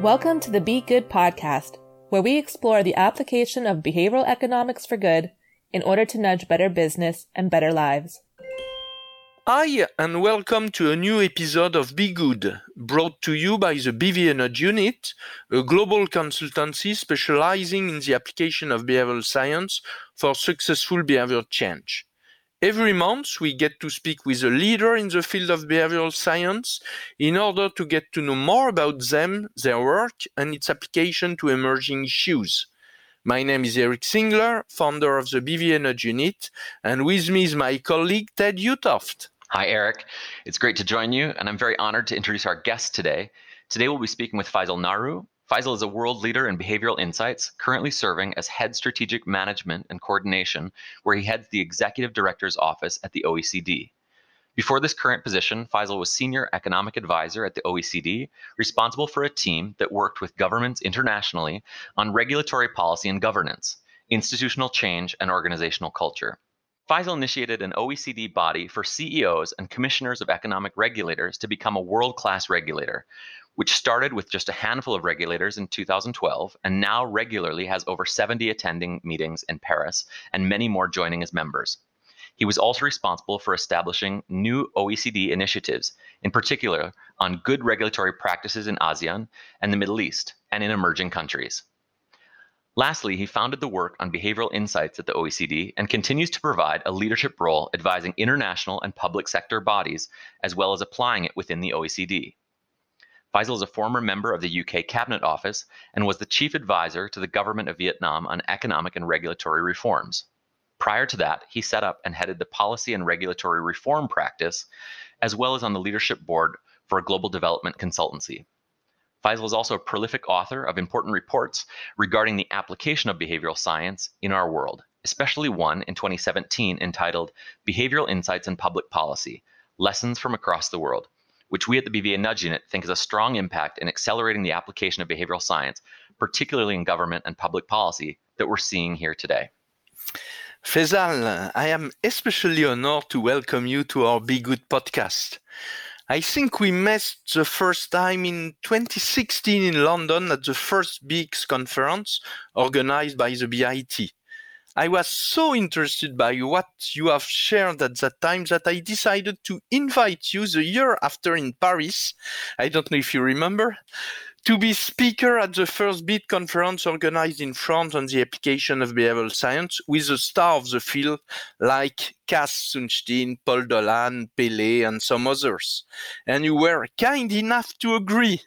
Welcome to the Be Good podcast, where we explore the application of behavioral economics for good in order to nudge better business and better lives. Hi, and welcome to a new episode of Be Good, brought to you by the BVA Nudge Unit, a global consultancy specializing in the application of behavioral science for successful behavior change. Every month, we get to speak with a leader in the field of behavioral science in order to get to know more about them, their work, and its application to emerging issues. My name is Eric Singler, founder of the Nudge Unit, and with me is my colleague Ted Utoft. Hi, Eric. It's great to join you, and I'm very honored to introduce our guest today. Today, we'll be speaking with Faisal Naru. Faisal is a world leader in behavioral insights, currently serving as head strategic management and coordination, where he heads the executive director's office at the OECD. Before this current position, Faisal was senior economic advisor at the OECD, responsible for a team that worked with governments internationally on regulatory policy and governance, institutional change, and organizational culture. Faisal initiated an OECD body for CEOs and commissioners of economic regulators to become a world class regulator, which started with just a handful of regulators in 2012 and now regularly has over 70 attending meetings in Paris and many more joining as members. He was also responsible for establishing new OECD initiatives, in particular on good regulatory practices in ASEAN and the Middle East and in emerging countries. Lastly, he founded the work on behavioral insights at the OECD and continues to provide a leadership role advising international and public sector bodies, as well as applying it within the OECD. Faisal is a former member of the UK Cabinet Office and was the chief advisor to the government of Vietnam on economic and regulatory reforms. Prior to that, he set up and headed the policy and regulatory reform practice, as well as on the leadership board for a global development consultancy. Faisal is also a prolific author of important reports regarding the application of behavioral science in our world, especially one in 2017 entitled Behavioral Insights in Public Policy Lessons from Across the World, which we at the BVA Nudge Unit think has a strong impact in accelerating the application of behavioral science, particularly in government and public policy, that we're seeing here today. Faisal, I am especially honored to welcome you to our Be Good podcast. I think we met the first time in 2016 in London at the first BX conference organized by the BIT. I was so interested by what you have shared at that time that I decided to invite you the year after in Paris. I don't know if you remember to be speaker at the first BEAT conference organized in France on the application of behavioral science with a star of the field like Cass Sunstein, Paul Dolan, Pelle, and some others. And you were kind enough to agree.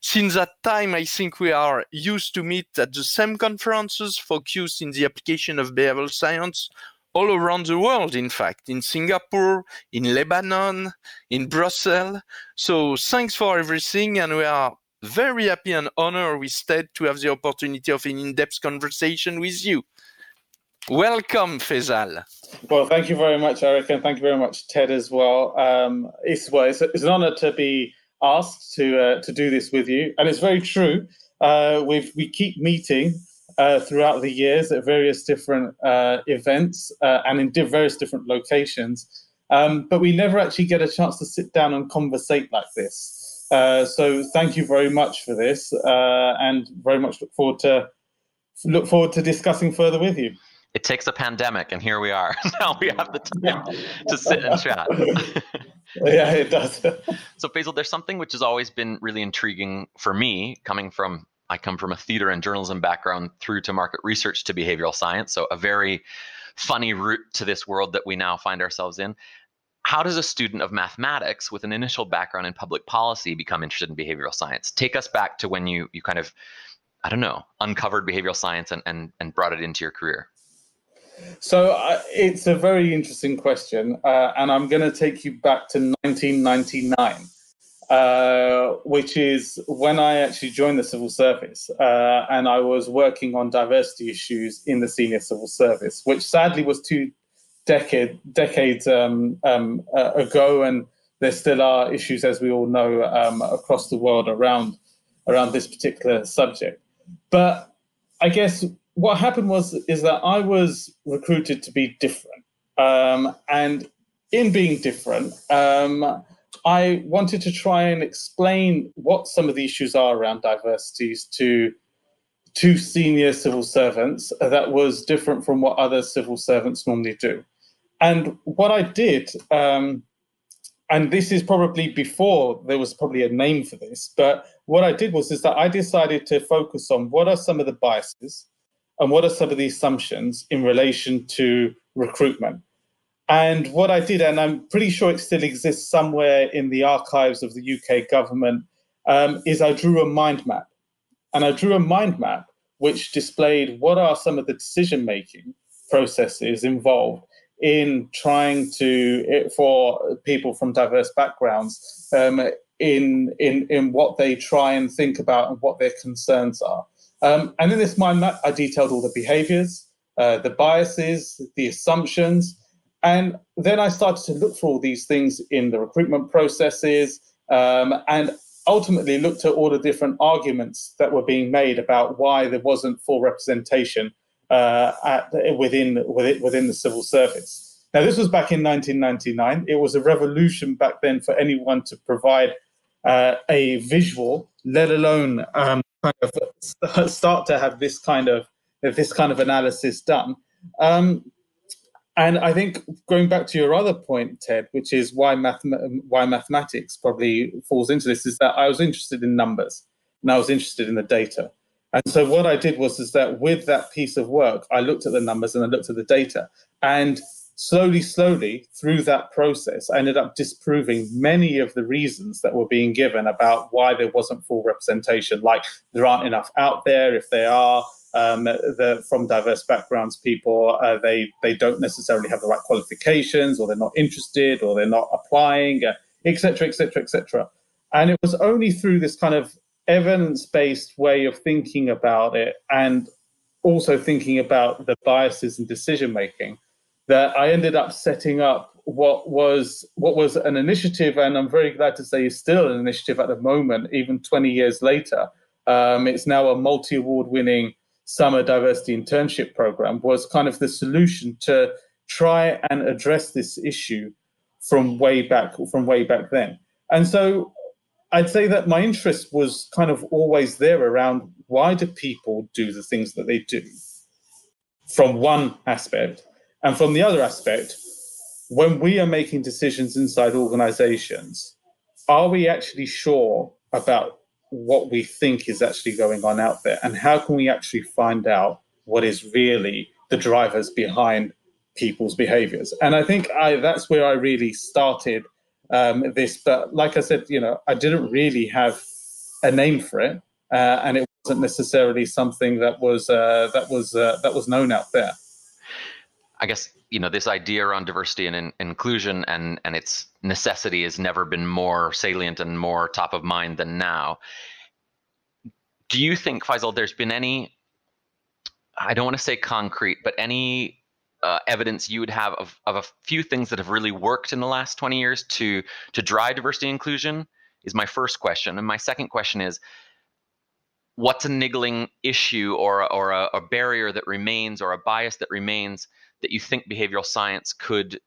Since that time, I think we are used to meet at the same conferences focused in the application of behavioral science all around the world, in fact, in Singapore, in Lebanon, in Brussels. So thanks for everything, and we are very happy and honored with Ted to have the opportunity of an in-depth conversation with you. Welcome, Faisal. Well, thank you very much, Eric, and thank you very much, Ted, as well. Um, it's, well, it's, it's an honor to be asked to uh, to do this with you, and it's very true. Uh, we we keep meeting uh, throughout the years at various different uh, events uh, and in various different locations, um, but we never actually get a chance to sit down and conversate like this. Uh, so thank you very much for this, and very much look forward to look forward to discussing further with you. It takes a pandemic and here we are. Now we have the time to sit and chat yeah it does. So faisal there's something which has always been really intriguing for me coming from i come from a theater and journalism background through to market research to behavioral science so a very funny route to this world that we now find ourselves in. How does a student of mathematics with an initial background in public policy become interested in behavioral science? Take us back to when you you kind of i don't know uncovered behavioral science and and, and brought it into your career so uh, it's a very interesting question, uh, and I'm going to take you back to 1999, uh, which is when I actually joined the civil service, uh, and I was working on diversity issues in the senior civil service, which sadly was two decade decades um, um, uh, ago, and there still are issues, as we all know, um, across the world around around this particular subject. But I guess what happened was is that I was recruited to be different, um, and in being different, um, I wanted to try and explain what some of the issues are around diversities to to senior civil servants that was different from what other civil servants normally do. And what I did, um, and this is probably before there was probably a name for this, but what I did was is that I decided to focus on what are some of the biases and what are some of the assumptions in relation to recruitment. And what I did, and I'm pretty sure it still exists somewhere in the archives of the UK government, um, is I drew a mind map. And I drew a mind map which displayed what are some of the decision making processes involved in trying to, for people from diverse backgrounds, um, in, in, in what they try and think about and what their concerns are. Um, and in this mind map, I detailed all the behaviors, uh, the biases, the assumptions, and then I started to look for all these things in the recruitment processes um, and ultimately looked at all the different arguments that were being made about why there wasn't full representation uh, at, within, within, within the civil service. Now, this was back in 1999. It was a revolution back then for anyone to provide uh, a visual, let alone um, kind of start to have this kind of this kind of analysis done. Um, and I think going back to your other point, Ted, which is why math- why mathematics probably falls into this, is that I was interested in numbers and I was interested in the data. And so what I did was is that with that piece of work, I looked at the numbers and I looked at the data. And slowly, slowly through that process, I ended up disproving many of the reasons that were being given about why there wasn't full representation, like there aren't enough out there. If they are, um, the, from diverse backgrounds people uh, they they don't necessarily have the right qualifications or they're not interested or they're not applying etc etc etc and it was only through this kind of evidence-based way of thinking about it and also thinking about the biases in decision making that I ended up setting up what was what was an initiative and I'm very glad to say is still an initiative at the moment even 20 years later um, it's now a multi-award winning summer diversity internship program was kind of the solution to try and address this issue from way back from way back then. And so I'd say that my interest was kind of always there around why do people do the things that they do from one aspect and from the other aspect when we are making decisions inside organizations are we actually sure about what we think is actually going on out there? And how can we actually find out what is really the drivers behind people's behaviors? And i think I, that's where i really started um, this but like i said you know i didn't really have a name for it uh, and it wasn't necessarily something that was uh, that was uh, that was known out there i guess you know this idea around diversity and in, inclusion and and its necessity has never been more salient and more top of mind than now. Do you think faisal there's been any i don't want to say concrete but any uh, evidence you would have of, of a few things that have really worked in the last 20 years to to drive diversity inclusion? Is my first question. And my second question is what's a niggling issue or or a, a barrier that remains or a bias that remains that you think behavioral science could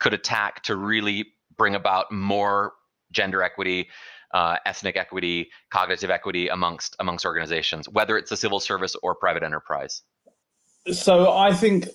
could attack to really bring about more gender equity, uh, ethnic equity, cognitive equity amongst amongst organizations, whether it's the civil service or private enterprise? So I think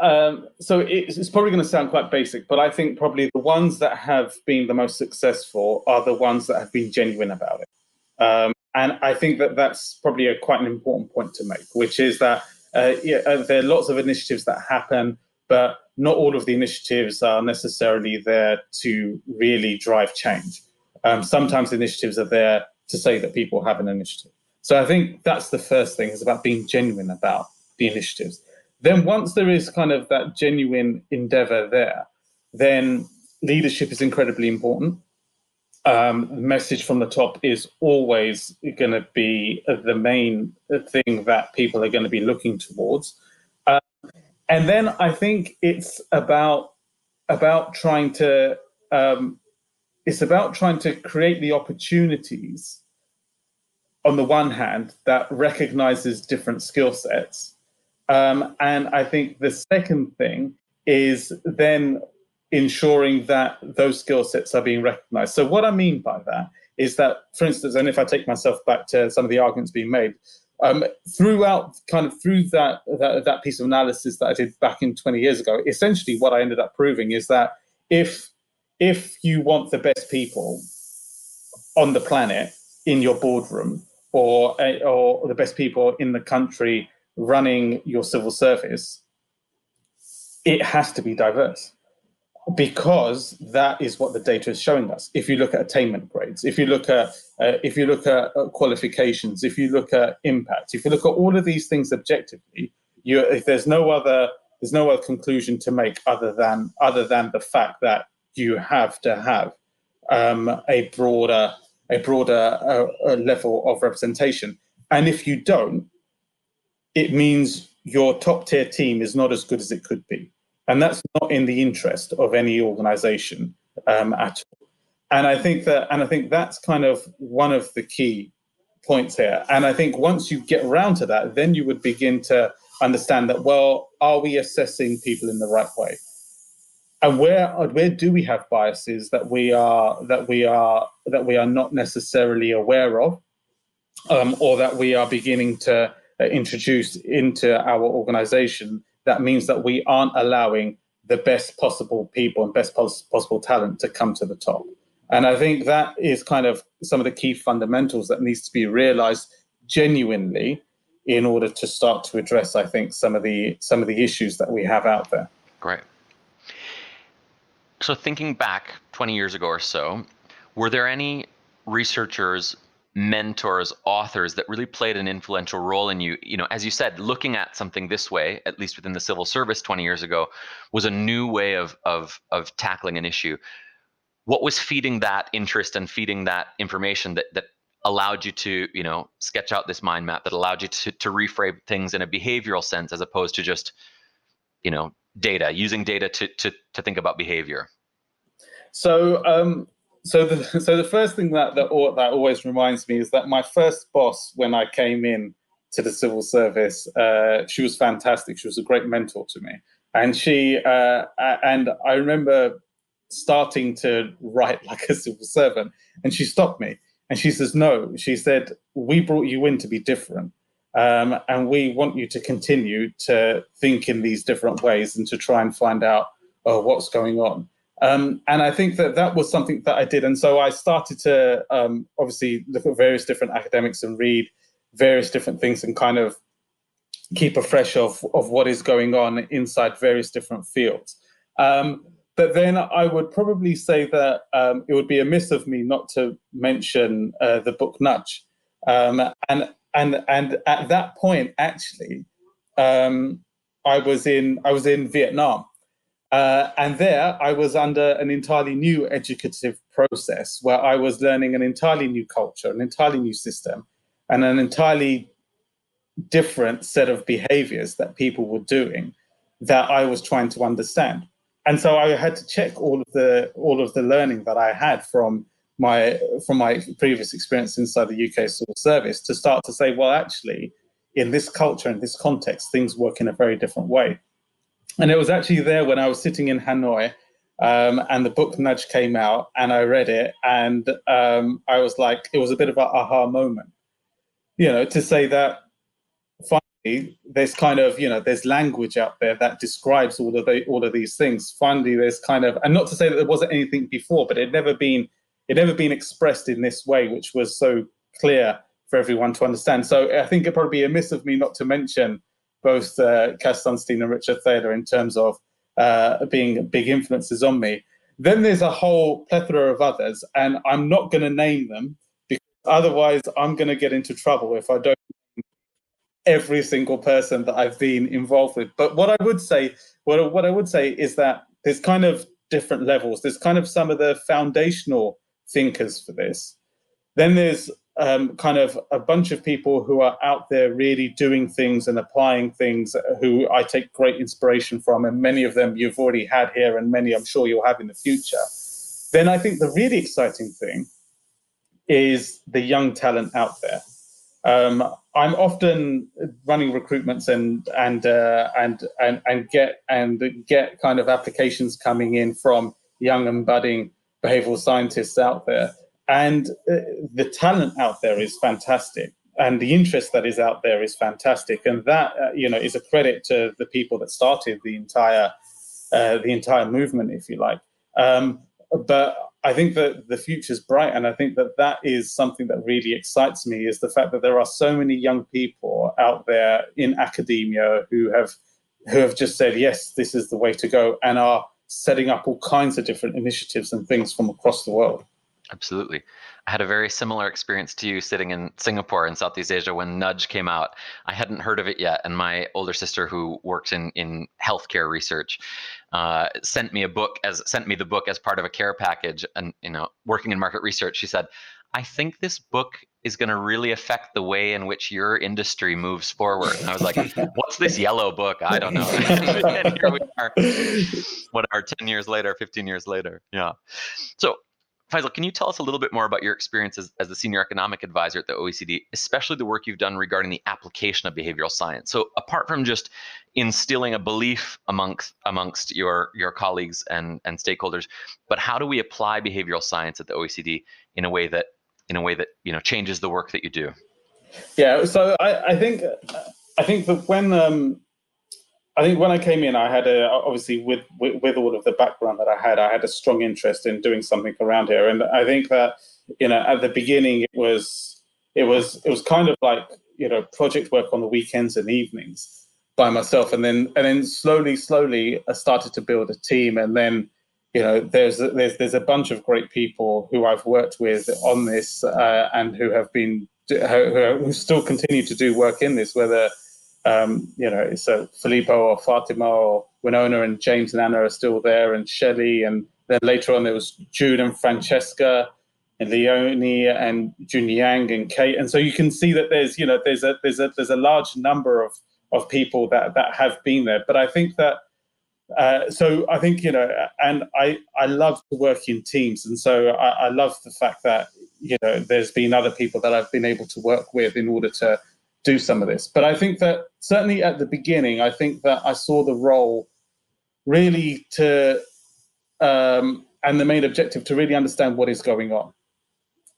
um, so it's, it's, probably going to sound quite basic, but I think probably the ones that have been the most successful are the ones that have been genuine about it. Um, and I think that that's probably a, quite an important point to make, which is that uh, yeah, uh, there are lots of initiatives that happen, but not all of the initiatives are necessarily there to really drive change. Um, sometimes initiatives are there to say that people have an initiative. So I think that's the first thing is about being genuine about the initiatives. Then once there is kind of that genuine endeavor there, then leadership is incredibly important um, message from the top is always going to be the main thing that people are going to be looking towards. Uh, and then I think it's about about trying to um, it's about trying to create the opportunities on the one hand that recognizes different skill sets um, and i think the second thing is then ensuring that those skill sets are being recognized. So, what I mean by that is that, for instance, and if I take myself back to some of the arguments being made, um, throughout kind of through that, that that piece of analysis that I did back in 20 years ago, essentially what I ended up proving is that if if you want the best people on the planet in your boardroom or or the best people in the country running your civil service, it has to be diverse because that is what the data is showing us. If you look at attainment grades, if you look at uh, if you look at uh, qualifications, if you look at impact, if you look at all of these things objectively, you if there's no other there's no other conclusion to make other than other than the fact that you have to have um, a broader a broader uh, level of representation. And if you don't, it means your top tier team is not as good as it could be and that's not in the interest of any organization um, at all. And I think that, and I think that's kind of one of the key points here. And I think once you get around to that, then you would begin to understand that. Well, are we assessing people in the right way? And where where do we have biases that we are that we are that we are not necessarily aware of, um, or that we are beginning to uh, introduce into our organization that means that we aren't allowing the best possible people and best pos- possible talent to come to the top. And I think that is kind of some of the key fundamentals that needs to be realized genuinely in order to start to address, I think, some of the some of the issues that we have out there. Great. So thinking back 20 years ago or so, were there any researchers mentors, authors that really played an influential role in you. You know, as you said, looking at something this way, at least within the civil service 20 years ago, was a new way of of of tackling an issue. What was feeding that interest and feeding that information that that allowed you to, you know, sketch out this mind map that allowed you to to reframe things in a behavioral sense as opposed to just, you know, data, using data to to to think about behavior? So um, so the so the first thing that that, that always reminds me is that my first boss when I came in to the civil service, uh, she was fantastic. She was a great mentor to me, and she uh, and I remember starting to write like a civil servant, and she stopped me and she says, "No," she said, "We brought you in to be different." Um, and we want you to continue to think in these different ways and to try and find out uh, what's going on. Um, and I think that that was something that I did. And so I started to um, obviously look at various different academics and read various different things and kind of keep a fresh of, of what is going on inside various different fields. Um, but then I would probably say that um, it would be amiss of me not to mention uh, the book Nudge. Um, and and and at that point, actually, um, I was in I was in Vietnam, uh, and there I was under an entirely new educative process where I was learning an entirely new culture, an entirely new system, and an entirely different set of behaviors that people were doing that I was trying to understand. And so I had to check all of the all of the learning that I had from my from my previous experience inside the UK civil service to start to say, well, actually, in this culture, in this context, things work in a very different way. And it was actually there when I was sitting in Hanoi um, and the book Nudge came out and I read it and um, I was like, it was a bit of an aha moment, you know, to say that finally there's kind of, you know, there's language out there that describes all of the, all of these things. Finally, there's kind of, and not to say that there wasn't anything before, but it never been, it never been expressed in this way, which was so clear for everyone to understand. So I think it'd probably be amiss of me not to mention both uh, Cass Sunstein and Richard Thaler in terms of uh, being big influences on me. Then there's a whole plethora of others, and I'm not going to name them because otherwise I'm going to get into trouble if I don't every single person that I've been involved with. But what I would say, what, what I would say is that there's kind of different levels. There's kind of some of the foundational thinkers for this. Then there's um, kind of a bunch of people who are out there really doing things and applying things who I take great inspiration from, and many of them you've already had here, and many I'm sure you'll have in the future. Then I think the really exciting thing is the young talent out there. um, I'm often running recruitments and and uh, and and and get and get kind of applications coming in from young and budding behavioral scientists out there, and uh, the talent out there is fantastic, and the interest that is out there is fantastic, and that uh, you know is a credit to the people that started the entire uh, the entire movement, if you like. Um, but I think that the future is bright, and I think that that is something that really excites me is the fact that there are so many young people out there in academia who have who have just said yes, this is the way to go, and are setting up all kinds of different initiatives and things from across the world. Absolutely. I had a very similar experience to you sitting in Singapore in Southeast Asia when Nudge came out. I hadn't heard of it yet, and my older sister, who works in in healthcare research, uh, sent me a book as sent me the book as part of a care package. And you know, working in market research, she said, "I think this book is going to really affect the way in which your industry moves forward." And I was like, "What's this yellow book? I don't know." and here we are, what are ten years later, fifteen years later? Yeah. So Faisal, can you tell us a little bit more about your experience as, as the senior economic advisor at the OECD, especially the work you've done regarding the application of behavioral science? So, apart from just instilling a belief amongst amongst your your colleagues and and stakeholders, but how do we apply behavioral science at the OECD in a way that in a way that you know changes the work that you do? Yeah, so I, I think I think that when um, I think when I came in, I had a obviously with, with, with all of the background that I had, I had a strong interest in doing something around here, and I think that you know at the beginning it was it was it was kind of like you know project work on the weekends and evenings by myself, and then and then slowly slowly I started to build a team, and then you know there's there's there's a bunch of great people who I've worked with on this uh, and who have been who, who still continue to do work in this, whether um, you know, so Filippo or Fatima or Winona and James and Anna are still there, and Shelley, and then later on there was Jude and Francesca, and Leonie and Jun Yang and Kate, and so you can see that there's you know there's a there's a there's a large number of of people that that have been there, but I think that. Uh, so I think you know, and I I love to work in teams, and so I, I love the fact that you know there's been other people that I've been able to work with in order to do some of this. But I think that certainly at the beginning, I think that I saw the role really to, um, and the main objective to really understand what is going on.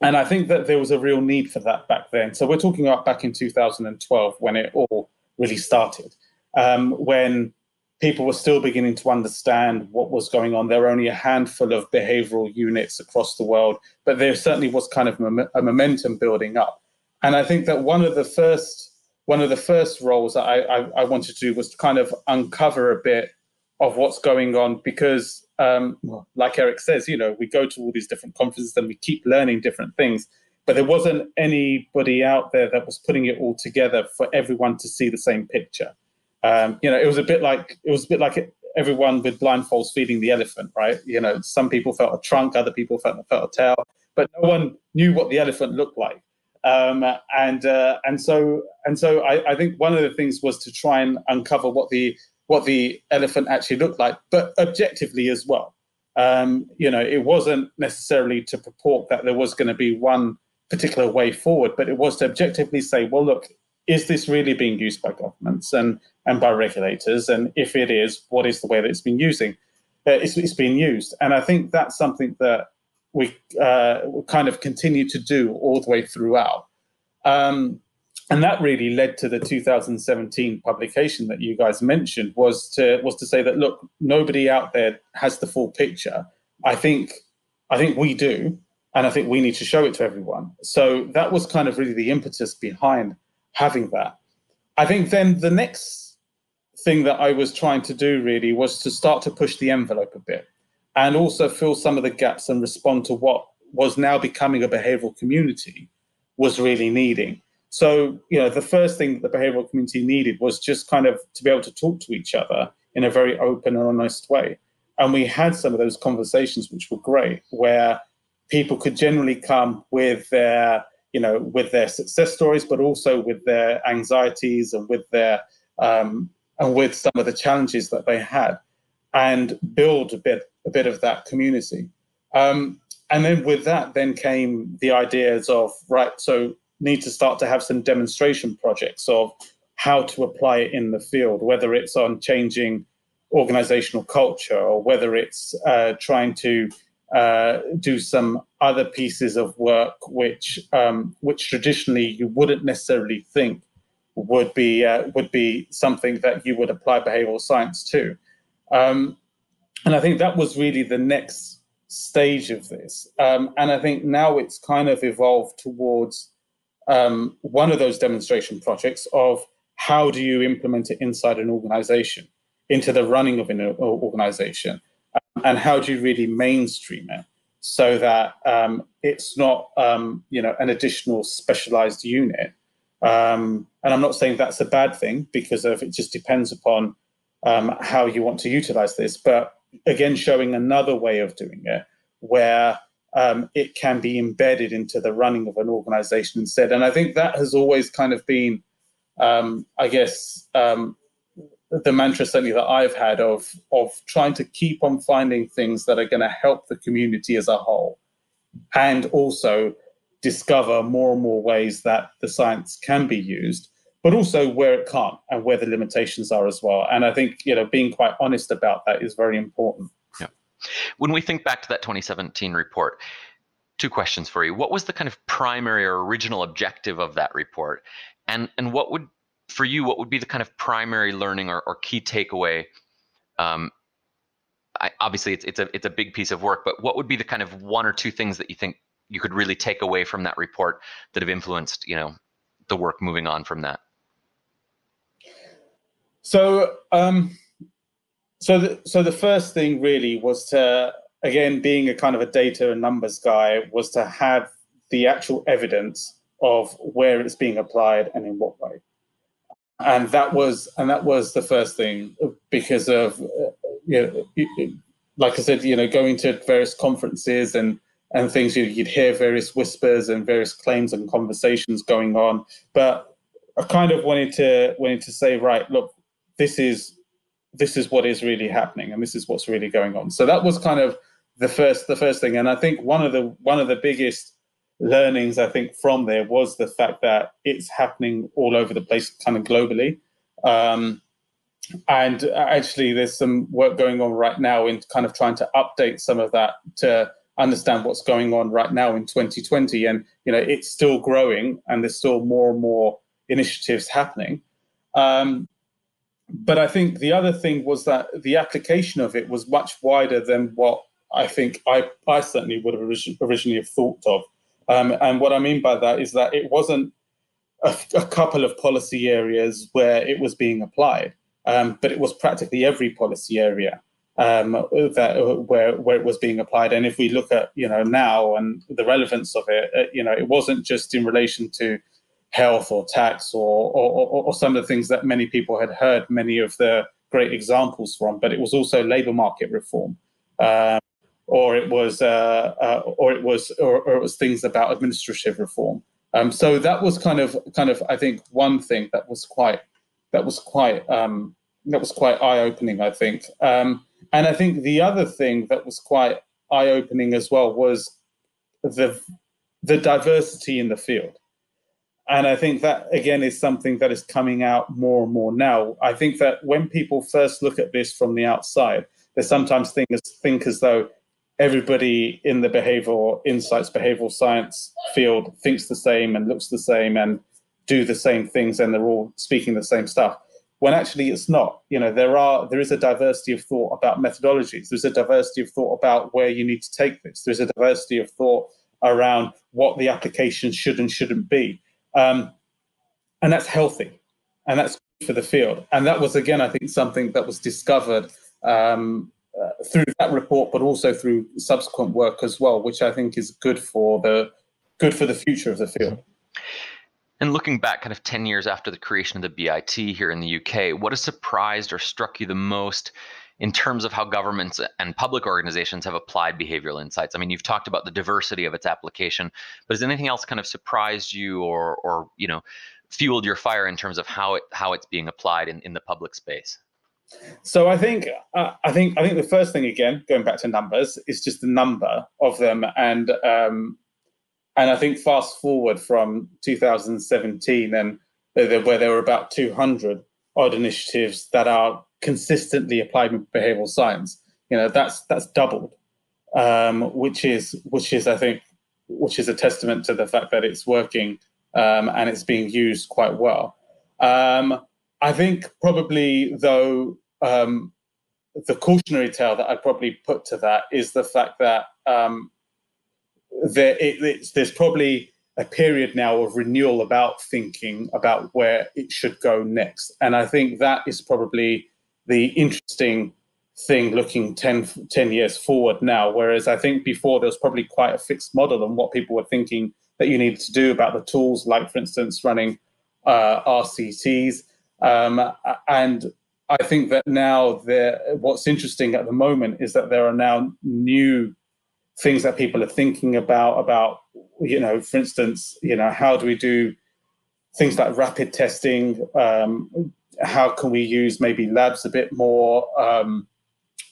And I think that there was a real need for that back then. So we're talking about back in 2012 when it all really started, um, when people were still beginning to understand what was going on. There were only a handful of behavioral units across the world, but there certainly was kind of a momentum building up. And I think that one of the first one of the first roles that I, I, I wanted to do was to kind of uncover a bit of what's going on because um, like Eric says, you know, we go to all these different conferences and we keep learning different things, but there wasn't anybody out there that was putting it all together for everyone to see the same picture. Um, you know, it was a bit like it was a bit like everyone with blindfolds feeding the elephant, right? You know, some people felt a trunk, other people felt, felt a tail, but no one knew what the elephant looked like. Um, and uh, and so and so I, I, think one of the things was to try and uncover what the what the elephant actually looked like, but objectively as well. Um, you know, it wasn't necessarily to purport that there was going to be one particular way forward, but it was to objectively say, well, look, is this really being used by governments and and by regulators? And if it is, what is the way that it's been using? Uh, it's, it's being used, and I think that's something that we uh, kind of continue to do all the way throughout. Um, and that really led to the 2017 publication that you guys mentioned was to was to say that look nobody out there has the full picture. I think i think we do and i think we need to show it to everyone. So that was kind of really the impetus behind having that. I think then the next thing that i was trying to do really was to start to push the envelope a bit and also fill some of the gaps and respond to what was now becoming a behavioral community was really needing. So, you know, the first thing that the behavioral community needed was just kind of to be able to talk to each other in a very open and honest way. And we had some of those conversations, which were great, where people could generally come with their, you know, with their success stories, but also with their anxieties and with their, um, and with some of the challenges that they had, and build a bit a bit of that community. Um, and then with that, then came the ideas of right. So need to start to have some demonstration projects of how to apply it in the field, whether it's on changing organizational culture or whether it's uh, trying to uh, do some other pieces of work which um, which traditionally you wouldn't necessarily think would be uh, would be something that you would apply behavioral science to. Um, and I think that was really the next stage of this. Um, and I think now it's kind of evolved towards um, one of those demonstration projects of how do you implement it inside an organization, into the running of an organization, um, and how do you really mainstream it so that um, it's not um, you know an additional specialized unit. Um, and I'm not saying that's a bad thing because of it just depends upon how you want to utilize this, but again showing another way of doing it where um, it can be embedded into the running of an organization instead. And I think that has always kind of been, um, I guess, um, the mantra certainly that I've had of of trying to keep on finding things that are going to help the community as a whole, and also discover more and more ways that the science can be used but also where it can't and where the limitations are as well. And I think you know being quite honest about that is very important. Yeah. When we think back to that 2017 report, two questions for you. What was the kind of primary or original objective of that report? And and what would for you what would be the kind of primary learning or, or key takeaway um, I, obviously it's, it's a it's a big piece of work but what would be the kind of one or two things that you think you could really take away from that report that have influenced you know the work moving on from that so, um, so the, so the first thing really was to again being a kind of a data and numbers guy was to have the actual evidence of where it's being applied and in what way. And that was and that was the first thing because of you know like i said you know going to various conferences and and things you'd hear various whispers and various claims and conversations going on. But i kind of wanted to wanted to say right look this is this is what is really happening and this is what's really going on. So that was kind of the first the first thing. And i think one of the one of the biggest learnings i think from there was the fact that it's happening all over the place kind of globally. Um, and actually there's some work going on right now in kind of trying to update some of that to understand what's going on right now in 2020 and you know it's still growing and there's still more and more initiatives happening. Um, but I think the other thing was that the application of it was much wider than what I think I, I certainly would have originally have thought of. Um, and what I mean by that is that it wasn't a, a couple of policy areas where it was being applied, um, but it was practically every policy area um, that where where it was being applied. And if we look at you know now and the relevance of it, uh, you know, it wasn't just in relation to health or tax or, or, or, some of the things that many people had heard many of the great examples from, but it was also labor market reform. Um, or it was, uh, uh, or it was, or, or, it was things about administrative reform. Um, so that was kind of, kind of, I think, one thing that was quite, that was quite, um, that was quite eye-opening. I think, um, and I think the other thing that was quite eye-opening as well was the the diversity in the field and I think that again is something that is coming out more and more now. I think that when people first look at this from the outside, they sometimes think as, think as though everybody in the behavioral insights, behavioral science field thinks the same and looks the same and do the same things, and they're all speaking the same stuff. When actually it's not. You know, there are there is a diversity of thought about methodologies. There's a diversity of thought about where you need to take this. There's a diversity of thought around what the application should and shouldn't be um, and that's healthy and that's for the field. And that was, again, I think, something that was discovered um, uh, through that report, but also through subsequent work as well, which I think is good for the good for the future of the field. And looking back kind of 10 years after the creation of the BIT here in the UK, what has surprised or struck you the most in terms of how governments and public organizations have applied behavioral insights? I mean, you've talked about the diversity of its application, but has anything else kind of surprised you or, or you know, fueled your fire in terms of how it how it's being applied in, in the public space? So I think uh, I think I think the first thing again, going back to numbers, is just the number of them, and um, And I think fast forward from 2017 and where there were about 200 odd initiatives that are consistently applied behavioral science, you know, that's that's doubled, um, which is which is I think which is a testament to the fact that it's working um, and it's being used quite well. Um, I think probably though um, the cautionary tale that I'd probably put to that is the fact that um, there, it, there's probably a period now of renewal about thinking about where it should go next. And I think that is probably the interesting thing looking 10, 10 years forward now. Whereas I think before there was probably quite a fixed model on what people were thinking that you needed to do about the tools, like, for instance, running uh, RCTs. Um, and I think that now what's interesting at the moment is that there are now new things that people are thinking about about you know for instance you know how do we do things like rapid testing um, how can we use maybe labs a bit more um,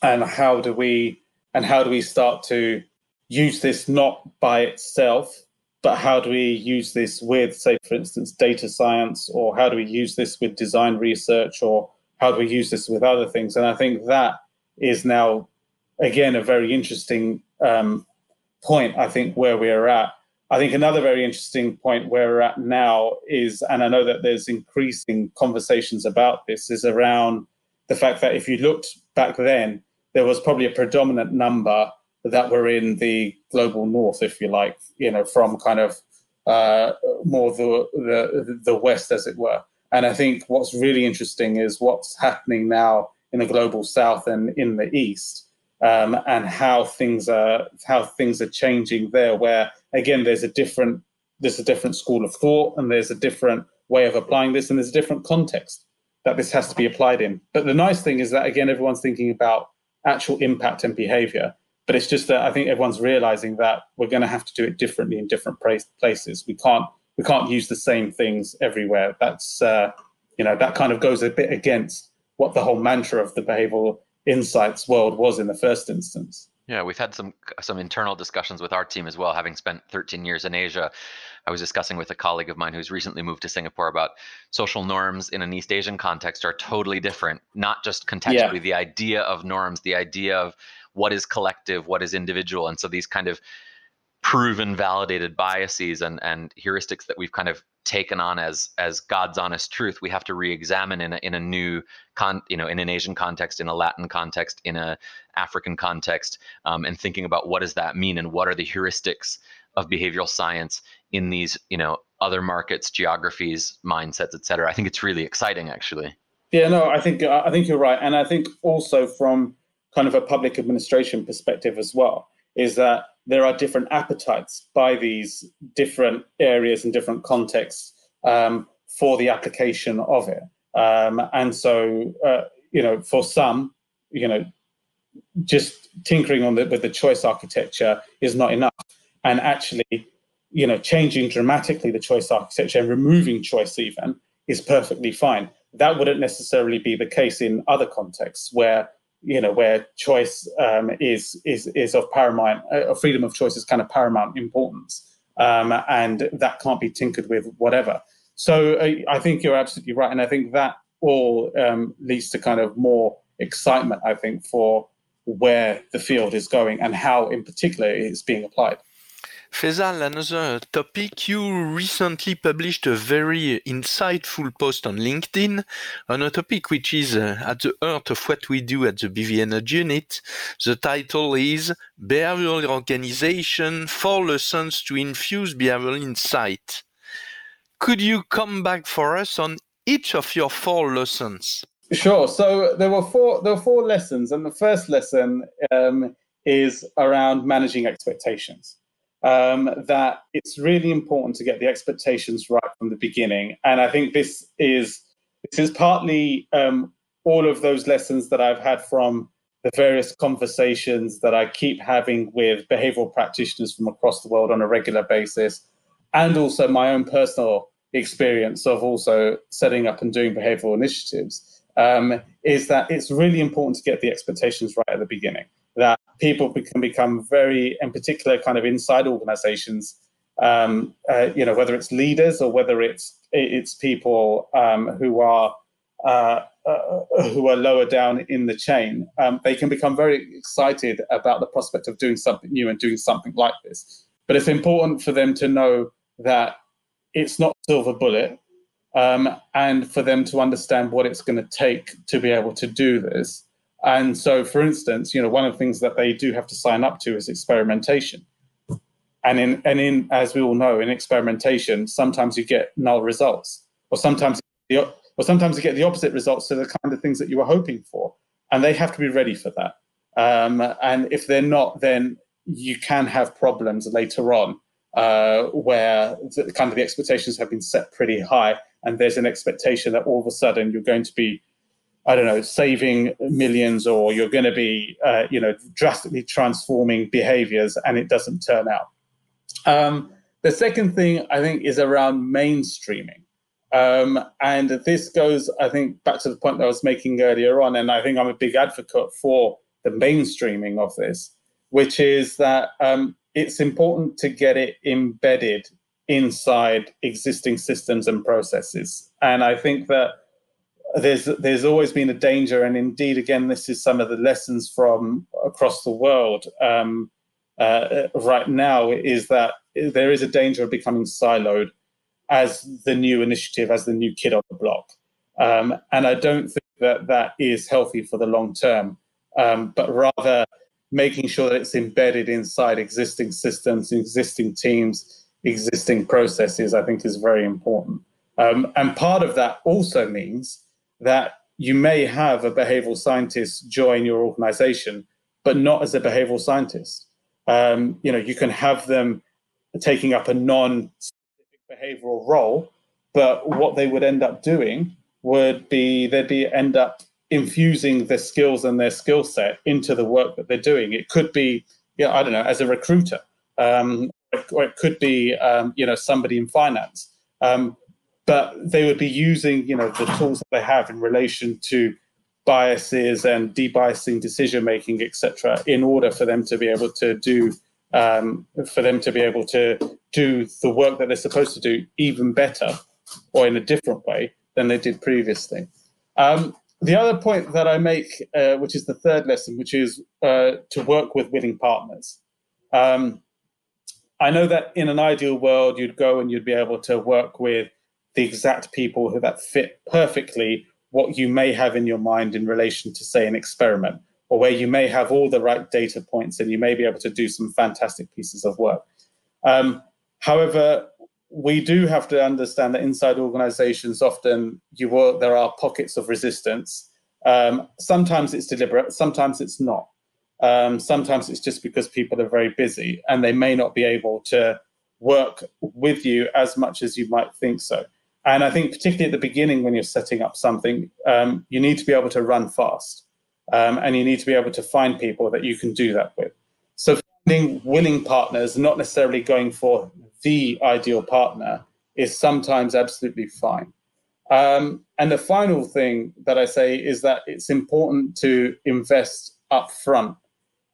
and how do we and how do we start to use this not by itself but how do we use this with say for instance data science or how do we use this with design research or how do we use this with other things and i think that is now again a very interesting um, point, I think, where we're at. I think another very interesting point where we're at now is, and I know that there's increasing conversations about this, is around the fact that if you looked back then, there was probably a predominant number that were in the global north, if you like, you know, from kind of uh, more the, the the west, as it were. And I think what's really interesting is what's happening now in the global south and in the east um, and how things are how things are changing there. Where again, there's a different there's a different school of thought, and there's a different way of applying this, and there's a different context that this has to be applied in. But the nice thing is that again, everyone's thinking about actual impact and behavior. But it's just that I think everyone's realizing that we're going to have to do it differently in different places. We can't we can't use the same things everywhere. That's uh, you know that kind of goes a bit against what the whole mantra of the behavioral insights world was in the first instance. Yeah, we've had some some internal discussions with our team as well. Having spent 13 years in Asia, I was discussing with a colleague of mine who's recently moved to Singapore about social norms in an East Asian context are totally different. Not just contextually, yeah. the idea of norms, the idea of what is collective, what is individual, and so these kind of proven, validated biases and and heuristics that we've kind of taken on as as God's honest truth, we have to re-examine in a, in a new con, you know, in an Asian context, in a Latin context, in a African context, um, and thinking about what does that mean and what are the heuristics of behavioral science in these, you know, other markets, geographies, mindsets, et cetera. I think it's really exciting, actually. Yeah, no, I think I think you're right, and I think also from kind of a public administration perspective as well, is that there are different appetites by these different areas and different contexts um, for the application of it. Um, and so, uh, you know, for some, you know, just tinkering on the, with the choice architecture is not enough. And actually, you know, changing dramatically the choice architecture and removing choice even is perfectly fine. That wouldn't necessarily be the case in other contexts where you know where choice um, is is is of paramount uh, freedom of choice is kind of paramount importance um, and that can't be tinkered with whatever. So uh, i think you're absolutely right and i think that all um, leads to kind of more excitement i think for where the field is going and how in particular it's being applied Faisal, another topic. You recently published a very insightful post on LinkedIn on a topic which is uh, at the heart of what we do at the BV Unit. The title is Behavioral Organization Four Lessons to Infuse Behavioral Insight. Could you come back for us on each of your four lessons? Sure. So there were four. There were four lessons, and the first lesson um, is around managing expectations um, that it's really important to get the expectations right from the beginning. And I think this is this is partly um, all of those lessons that I've had from the various conversations that I keep having with behavioral practitioners from across the world on a regular basis, and also my own personal experience of also setting up and doing behavioral initiatives. Um, is that it's really important to get the expectations right at the beginning that people can become very, in particular, kind of inside organizations, um, uh, you know, whether it's leaders or whether it's it's people um, who are uh, uh, who are lower down in the chain, um, they can become very excited about the prospect of doing something new and doing something like this. But it's important for them to know that it's not silver bullet, um, and for them to understand what it's going to take to be able to do this. And so, for instance, you know, one of the things that they do have to sign up to is experimentation. And in and in as we all know, in experimentation, sometimes you get null results, or sometimes the or sometimes you get the opposite results to the kind of things that you were hoping for, and they have to be ready for that. Um, and if they're not, then you can have problems later on uh, where the, kind of the expectations have been set pretty high, and there's an expectation that all of a sudden you're going to be I don't know, saving millions, or you're going to be, uh, you know, drastically transforming behaviors, and it doesn't turn out. Um, the second thing I think is around mainstreaming. Um, and this goes, I think, back to the point that I was making earlier on. And I think I'm a big advocate for the mainstreaming of this, which is that um, it's important to get it embedded inside existing systems and processes. And I think that there's there's always been a danger, and indeed, again, this is some of the lessons from across the world. Um, uh, right now is that there is a danger of becoming siloed as the new initiative, as the new kid on the block. Um, and I don't think that that is healthy for the long term, um, but rather making sure that it's embedded inside existing systems, existing teams, existing processes, I think is very important. Um, and part of that also means that you may have a behavioral scientist join your organization, but not as a behavioral scientist um, you know, you can have them taking up a non-specific behavioral role, but what they would end up doing would be they'd be end up infusing their skills and their skill set into the work that they're doing. It could be, you know, I don't know, as a recruiter, um, or it could be, um, you know, somebody in finance. Um, but they would be using, you know, the tools that they have in relation to biases and debiasing decision making, etc., in order for them to be able to do um, for them to be able to do the work that they're supposed to do even better or in a different way than they did previously. Um, the other point that I make, uh, which is the third lesson, which is uh, to work with willing partners. Um, I know that in an ideal world, you'd go and you'd be able to work with the exact people who that fit perfectly what you may have in your mind in relation to, say, an experiment, or where you may have all the right data points and you may be able to do some fantastic pieces of work. Um, however, we do have to understand that inside organizations, often you will, there are pockets of resistance. Um, sometimes it's deliberate, sometimes it's not. Um, sometimes it's just because people are very busy and they may not be able to work with you as much as you might think so. And I think, particularly at the beginning, when you're setting up something, um, you need to be able to run fast. Um, and you need to be able to find people that you can do that with. So, finding willing partners, not necessarily going for the ideal partner, is sometimes absolutely fine. Um, and the final thing that I say is that it's important to invest upfront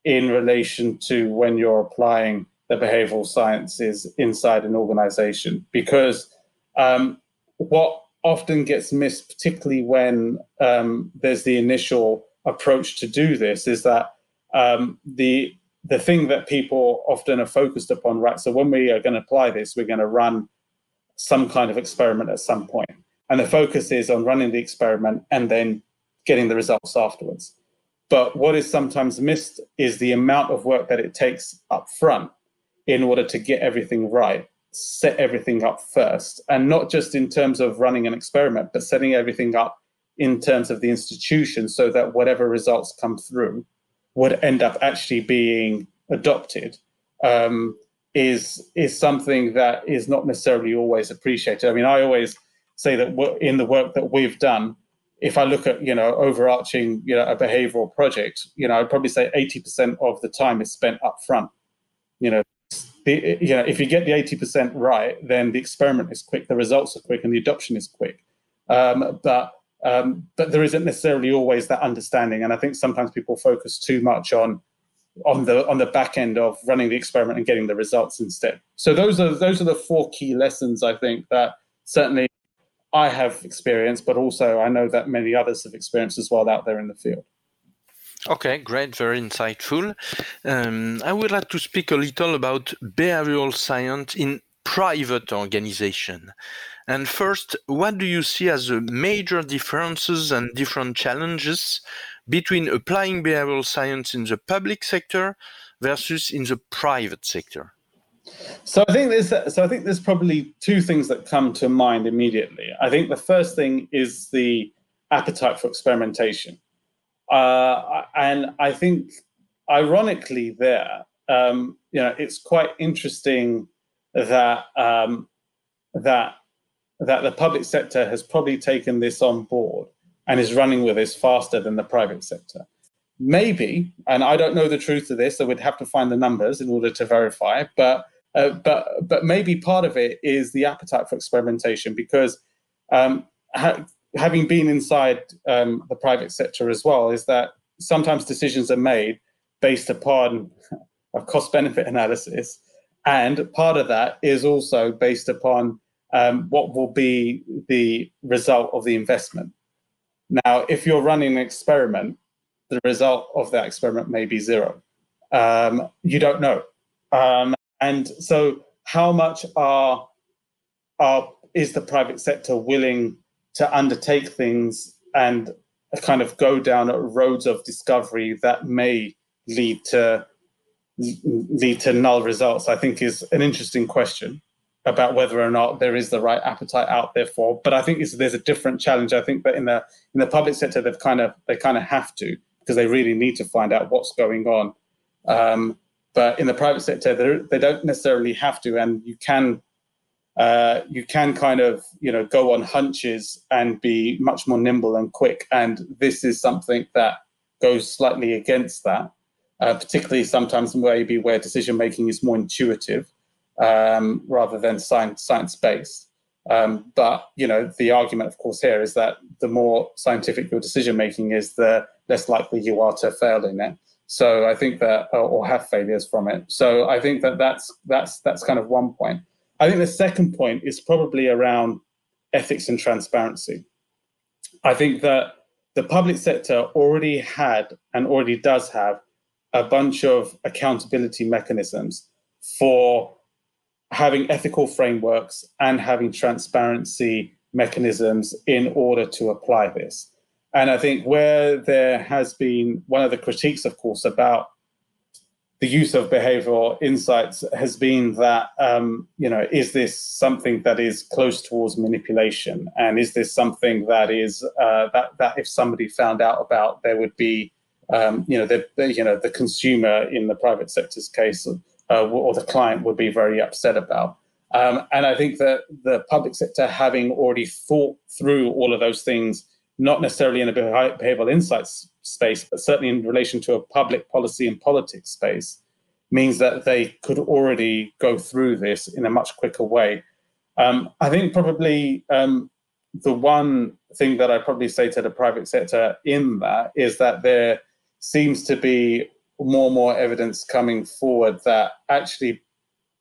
in relation to when you're applying the behavioral sciences inside an organization, because um, what often gets missed, particularly when um, there's the initial approach to do this, is that um, the the thing that people often are focused upon, right? So when we are going to apply this, we're going to run some kind of experiment at some point, and the focus is on running the experiment and then getting the results afterwards. But what is sometimes missed is the amount of work that it takes up front in order to get everything right set everything up first, and not just in terms of running an experiment, but setting everything up in terms of the institution so that whatever results come through would end up actually being adopted um, is is something that is not necessarily always appreciated. I mean, I always say that in the work that we've done, if I look at you know overarching you know a behavioral project, you know I'd probably say eighty percent of the time is spent up front. You know, the, you know, if you get the 80% right, then the experiment is quick, the results are quick, and the adoption is quick. Um, but um, but there isn't necessarily always that understanding, and I think sometimes people focus too much on on the on the back end of running the experiment and getting the results instead. So those are those are the four key lessons I think that certainly I have experienced, but also I know that many others have experienced as well out there in the field. Okay, great, very insightful. Um, I would like to speak a little about behavioral science in private organization. And first, what do you see as the major differences and different challenges between applying behavioral science in the public sector versus in the private sector? So I think there's so I think there's probably two things that come to mind immediately. I think the first thing is the appetite for experimentation, uh, and I think ironically there, um, you know, it's quite interesting that um, that that the public sector has probably taken this on board and is running with this faster than the private sector. Maybe, and I don't know the truth of this, I would have to find the numbers in order to verify, but uh, but but maybe part of it is the appetite for experimentation because um, having been inside um, the private sector as well is that sometimes decisions are made based upon a cost benefit analysis. And part of that is also based upon um, what will be the result of the investment. Now if you're running an experiment the result of that experiment may be zero. Um, you don't know. Um, and so, how much are are is the private sector willing to undertake things and kind of go down roads of discovery that may lead to lead to null results? I think is an interesting question about whether or not there is the right appetite out there for. But I think there's a different challenge. I think that in the in the public sector, they've kind of they kind of have to because they really need to find out what's going on. Um, but in the private sector, they don't necessarily have to, and you can uh, you can kind of you know go on hunches and be much more nimble and quick. And this is something that goes slightly against that, uh, particularly sometimes maybe where decision making is more intuitive um, rather than science science based. Um, but you know the argument, of course, here is that the more scientific your decision making is, the less likely you are to fail in it. So I think that, uh, or have failures from it. So I think that that's that's that's kind of one point. I think the second point is probably around ethics and transparency. I think that the public sector already had and already does have a bunch of accountability mechanisms for having ethical frameworks and having transparency mechanisms in order to apply this. And I think where there has been one of the critiques, of course, about the use of behavioral insights has been that, um, you know, is this something that is close towards manipulation? And is this something that is, uh, that, that if somebody found out about, there would be, um, you know, the, you know, the consumer in the private sector's case uh, or the client would be very upset about. Um, and I think that the public sector, having already thought through all of those things, not necessarily in a behavioral insights space, but certainly in relation to a public policy and politics space, means that they could already go through this in a much quicker way. Um, I think probably um, the one thing that I probably say to the private sector in that is that there seems to be more and more evidence coming forward that actually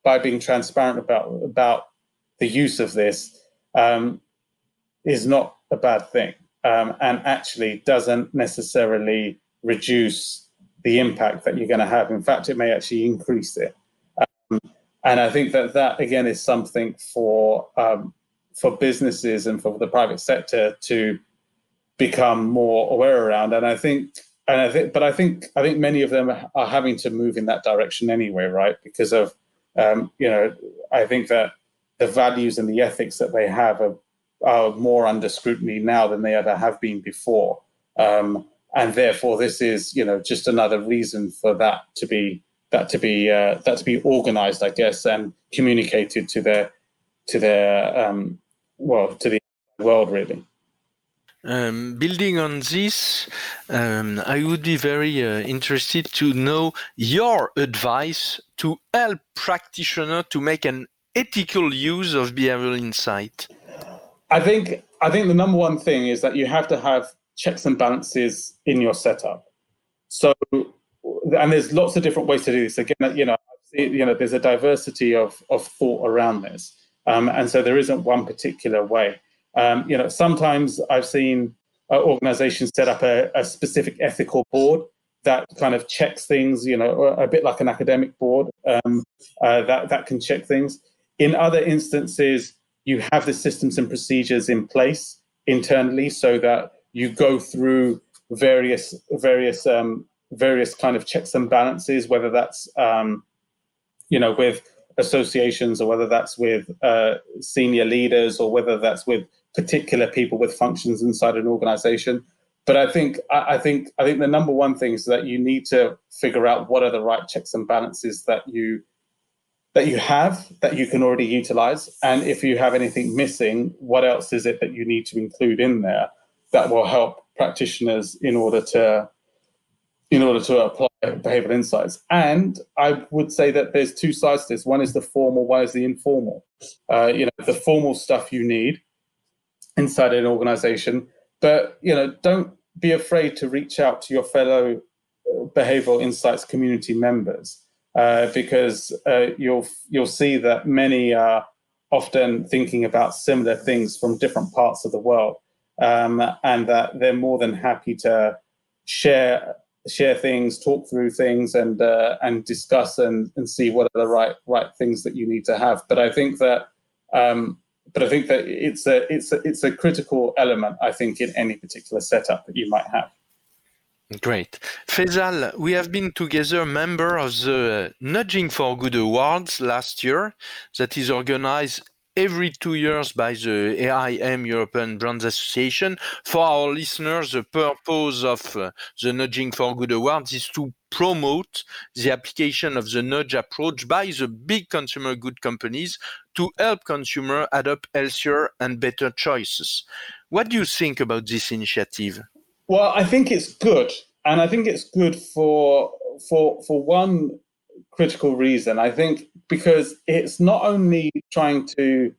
by being transparent about about the use of this um, is not a bad thing um, and actually doesn't necessarily reduce the impact that you're going to have. In fact, it may actually increase it. Um, and I think that that again is something for um, for businesses and for the private sector to become more aware around. And I think, and I think, but I think, I think many of them are having to move in that direction anyway, right? Because of, um, you know, I think that the values and the ethics that they have are are more under scrutiny now than they ever have been before. Um, and therefore, this is you know just another reason for that to be that to be uh, that to be organized, I guess, and communicated to their to their um, well to the world really. Um, building on this, um, I would be very uh, interested to know your advice to help practitioners to make an ethical use of behavioral insight. I think I think the number one thing is that you have to have checks and balances in your setup. So and there's lots of different ways to do this. Again, you know, you know, there's a diversity of of thought around this, um, and so there isn't one particular way. Um, you know, sometimes I've seen uh, organizations set up a, a, specific ethical board that kind of checks things. You know, a bit like an academic board um, uh, that that can check things. In other instances, you have the systems and procedures in place internally so that you go through various various um, various kind of checks and balances, whether that's um, you know with associations or whether that's with uh, senior leaders or whether that's with particular people with functions inside an organization. But I think I, I think I think the number one thing is that you need to figure out what are the right checks and balances that you that you have that you can already utilize and if you have anything missing what else is it that you need to include in there that will help practitioners in order to in order to apply behavioral insights. And I would say that there's two sides to this. One is the formal, one is the informal. Uh, you know, the formal stuff you need inside an organization, but you know, don't be afraid to reach out to your fellow uh, behavioral insights community members uh, because uh, you'll you'll see that many are often thinking about similar things from different parts of the world, um, and that they're more than happy to share share things, talk through things, and uh, and discuss and, and see what are the right right things that you need to have. But I think that um, but I think that it's a it's a, it's a critical element. I think in any particular setup that you might have. Great. Faisal, we have been together member of the Nudging for Good Awards last year that is organized every two years by the AIM European Brands Association. For our listeners, the purpose of uh, the Nudging for Good Awards is to promote the application of the nudge approach by the big consumer good companies to help consumers adopt healthier and better choices. What do you think about this initiative? Well, I think it's good, and I think it's good for for for one critical reason. I think because it's not only trying to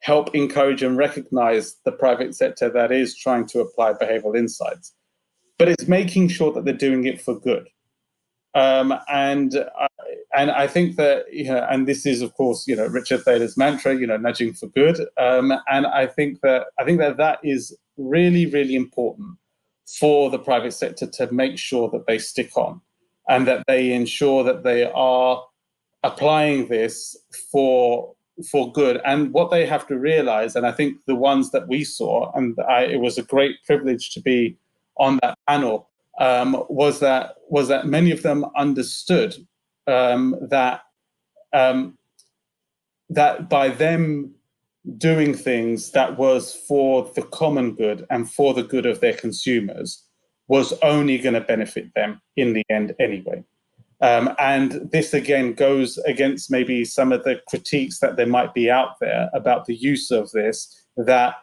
help encourage and recognize the private sector that is trying to apply behavioral insights, but it's making sure that they're doing it for good. Um, and I, and I think that you know, and this is of course you know Richard Thaler's mantra, you know, nudging for good. Um, and I think that I think that that is really really important for the private sector to make sure that they stick on and that they ensure that they are applying this for for good. And what they have to realize, and I think the ones that we saw, and I, it was a great privilege to be on that panel, um, was that was that many of them understood um, that um, that by them doing things that was for the common good and for the good of their consumers was only going to benefit them in the end anyway. Um, and this again goes against maybe some of the critiques that there might be out there about the use of this, that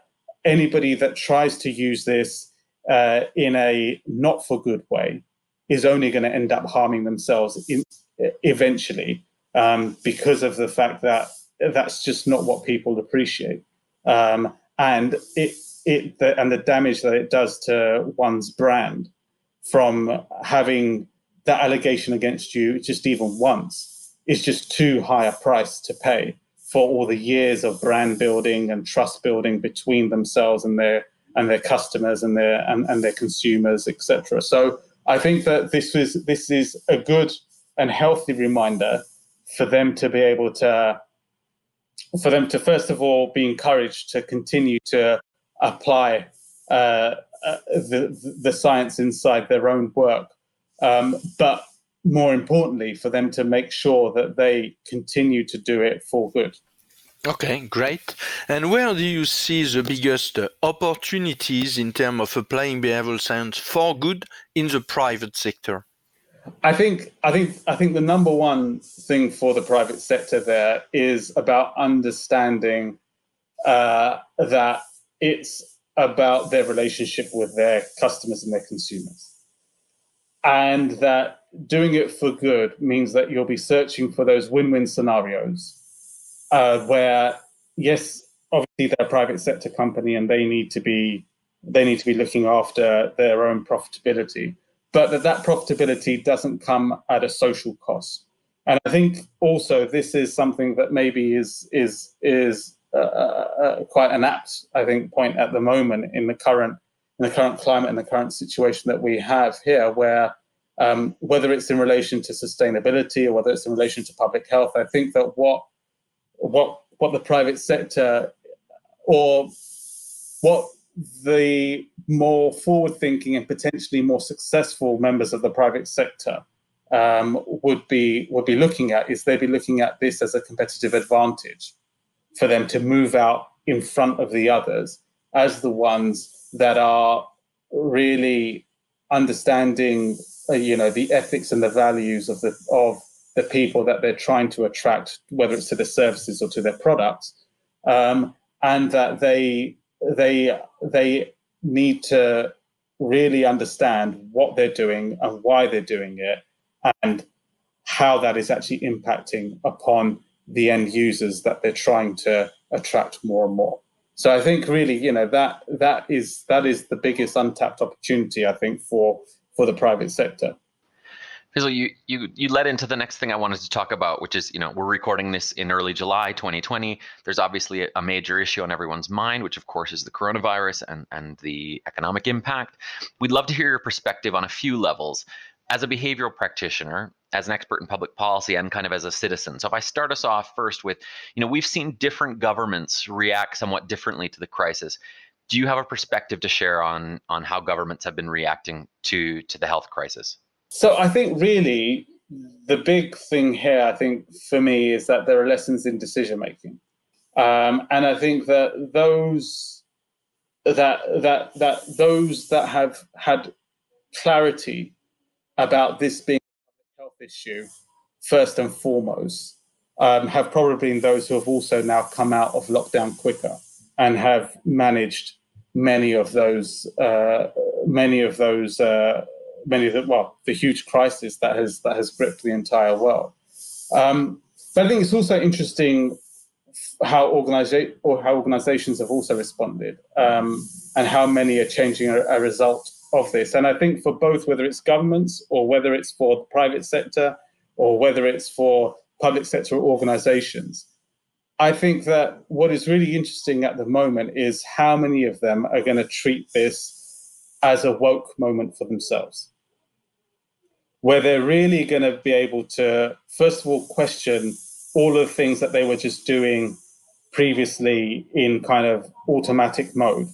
anybody that tries to use this uh, in a not for good way is only going to end up harming themselves in, eventually um, because of the fact that that's just not what people appreciate. Um, and it, it the, and the damage that it does to one's brand from having that allegation against you just even once is just too high a price to pay for all the years of brand building and trust building between themselves and their and their customers and their and, and their consumers etc so i think that this is this is a good and healthy reminder for them to be able to for them to first of all be encouraged to continue to apply uh, uh, the the science inside their own work um, but more importantly, for them to make sure that they continue to do it for good. Okay, great. And where do you see the biggest opportunities in terms of applying behavioral science for good in the private sector? I think I think I think the number one thing for the private sector there is about understanding uh, that it's about their relationship with their customers and their consumers. And that doing it for good means that you'll be searching for those win-win scenarios uh, where yes obviously they're a private sector company and they need to be they need to be looking after their own profitability but that that profitability doesn't come at a social cost. And I think also this is something that maybe is is is uh, uh, uh, quite an apt, I think, point at the moment in the current in the current climate and the current situation that we have here, where um, whether it's in relation to sustainability or whether it's in relation to public health, I think that what what what the private sector or what the more forward-thinking and potentially more successful members of the private sector um, would be would be looking at is they'd be looking at this as a competitive advantage for them to move out in front of the others as the ones that are really understanding uh, you know the ethics and the values of the of the people that they're trying to attract whether it's to their services or to their products um, and that they they they need to really understand what they're doing and why they're doing it and how that is actually impacting upon the end users that they're trying to attract more and more. So I think really, you know, that that is that is the biggest untapped opportunity I think for for the private sector. Faisal, you, you you led into the next thing I wanted to talk about, which is, you know, we're recording this in early July 2020. There's obviously a, a major issue on everyone's mind, which of course is the coronavirus and, and the economic impact. We'd love to hear your perspective on a few levels as a behavioral practitioner, as an expert in public policy, and kind of as a citizen. So if I start us off first with, you know, we've seen different governments react somewhat differently to the crisis. Do you have a perspective to share on on how governments have been reacting to to the health crisis? So I think really the big thing here, I think for me, is that there are lessons in decision making, um, and I think that those that that that those that have had clarity about this being a health issue first and foremost um, have probably been those who have also now come out of lockdown quicker and have managed many of those uh, many of those uh, many of the well the huge crisis that has that has gripped the entire world. Um, but I think it's also interesting how organiza- or how organizations have also responded um, and how many are changing a, a result of this. And I think for both, whether it's governments or whether it's for the private sector or whether it's for public sector organizations, I think that what is really interesting at the moment is how many of them are going to treat this as a woke moment for themselves, where they're really going to be able to, first of all, question all of the things that they were just doing previously in kind of automatic mode